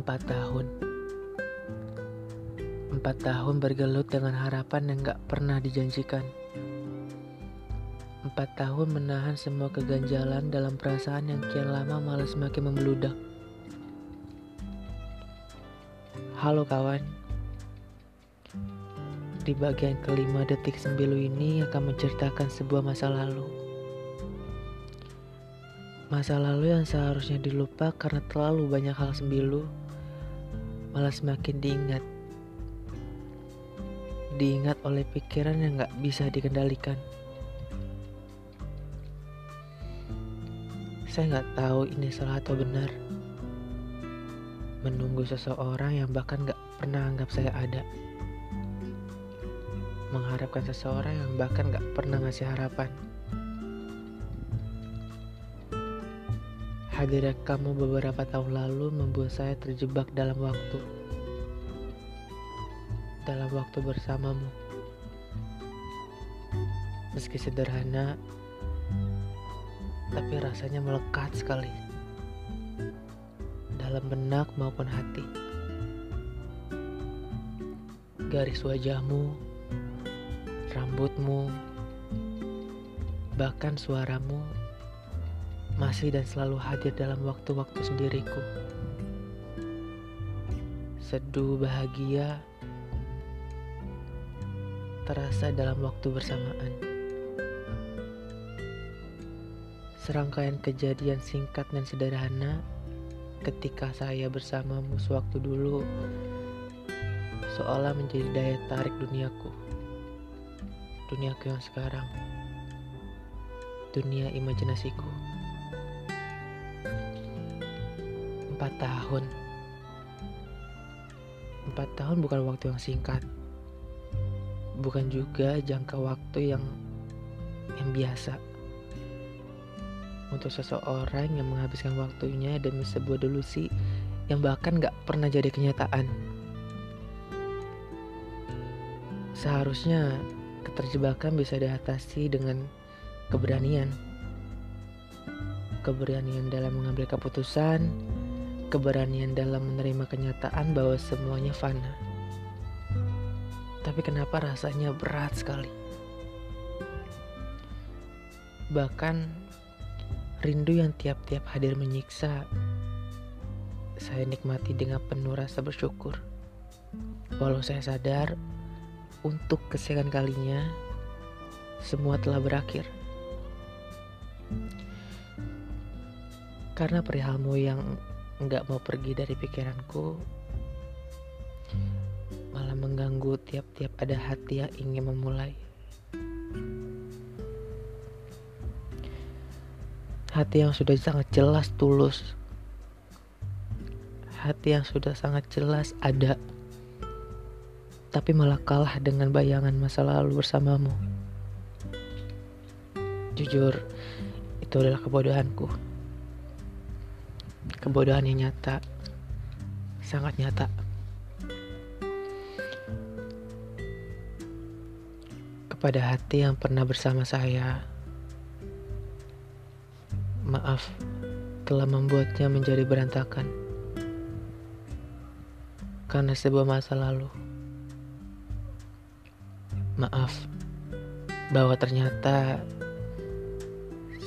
Empat tahun. Empat tahun bergelut dengan harapan yang gak pernah dijanjikan. Empat tahun menahan semua keganjalan dalam perasaan yang kian lama malah semakin membeludak Halo kawan. Di bagian kelima detik sembilu ini akan menceritakan sebuah masa lalu. Masa lalu yang seharusnya dilupa karena terlalu banyak hal sembilu malah semakin diingat diingat oleh pikiran yang gak bisa dikendalikan. Saya gak tahu ini salah atau benar. Menunggu seseorang yang bahkan gak pernah anggap saya ada. Mengharapkan seseorang yang bahkan gak pernah ngasih harapan. Hadirnya kamu beberapa tahun lalu membuat saya terjebak dalam waktu dalam waktu bersamamu. Meski sederhana, tapi rasanya melekat sekali dalam benak maupun hati. Garis wajahmu, rambutmu, bahkan suaramu masih dan selalu hadir dalam waktu-waktu sendiriku. Seduh bahagia terasa dalam waktu bersamaan. Serangkaian kejadian singkat dan sederhana ketika saya bersamamu sewaktu dulu seolah menjadi daya tarik duniaku. Duniaku yang sekarang. Dunia imajinasiku. Empat tahun. Empat tahun bukan waktu yang singkat bukan juga jangka waktu yang yang biasa untuk seseorang yang menghabiskan waktunya demi sebuah delusi yang bahkan gak pernah jadi kenyataan. Seharusnya keterjebakan bisa diatasi dengan keberanian. Keberanian dalam mengambil keputusan, keberanian dalam menerima kenyataan bahwa semuanya fana tapi kenapa rasanya berat sekali. Bahkan rindu yang tiap-tiap hadir menyiksa, saya nikmati dengan penuh rasa bersyukur. Walau saya sadar, untuk kesekian kalinya, semua telah berakhir. Karena perihalmu yang nggak mau pergi dari pikiranku, malah mengganggu tiap-tiap ada hati yang ingin memulai. Hati yang sudah sangat jelas tulus. Hati yang sudah sangat jelas ada. Tapi malah kalah dengan bayangan masa lalu bersamamu. Jujur, itu adalah kebodohanku. Kebodohan yang nyata, sangat nyata. kepada hati yang pernah bersama saya. Maaf telah membuatnya menjadi berantakan karena sebuah masa lalu. Maaf bahwa ternyata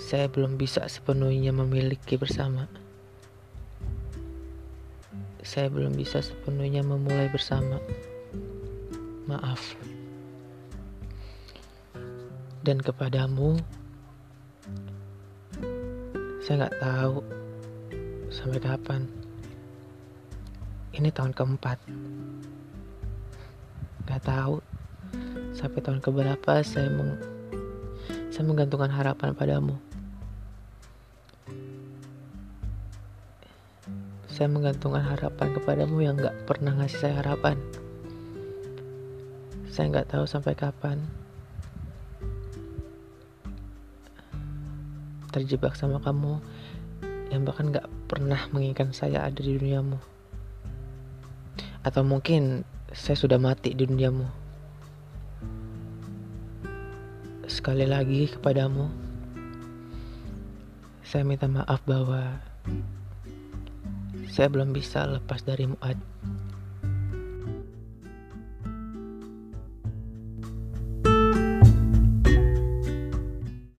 saya belum bisa sepenuhnya memiliki bersama. Saya belum bisa sepenuhnya memulai bersama. Maaf. Dan kepadamu saya nggak tahu sampai kapan. Ini tahun keempat. Nggak tahu sampai tahun keberapa saya meng saya menggantungkan harapan padamu saya menggantungkan harapan kepadamu yang nggak pernah ngasih saya harapan saya nggak tahu sampai kapan terjebak sama kamu yang bahkan gak pernah menginginkan saya ada di duniamu. Atau mungkin saya sudah mati di duniamu. Sekali lagi kepadamu, saya minta maaf bahwa saya belum bisa lepas dari muat.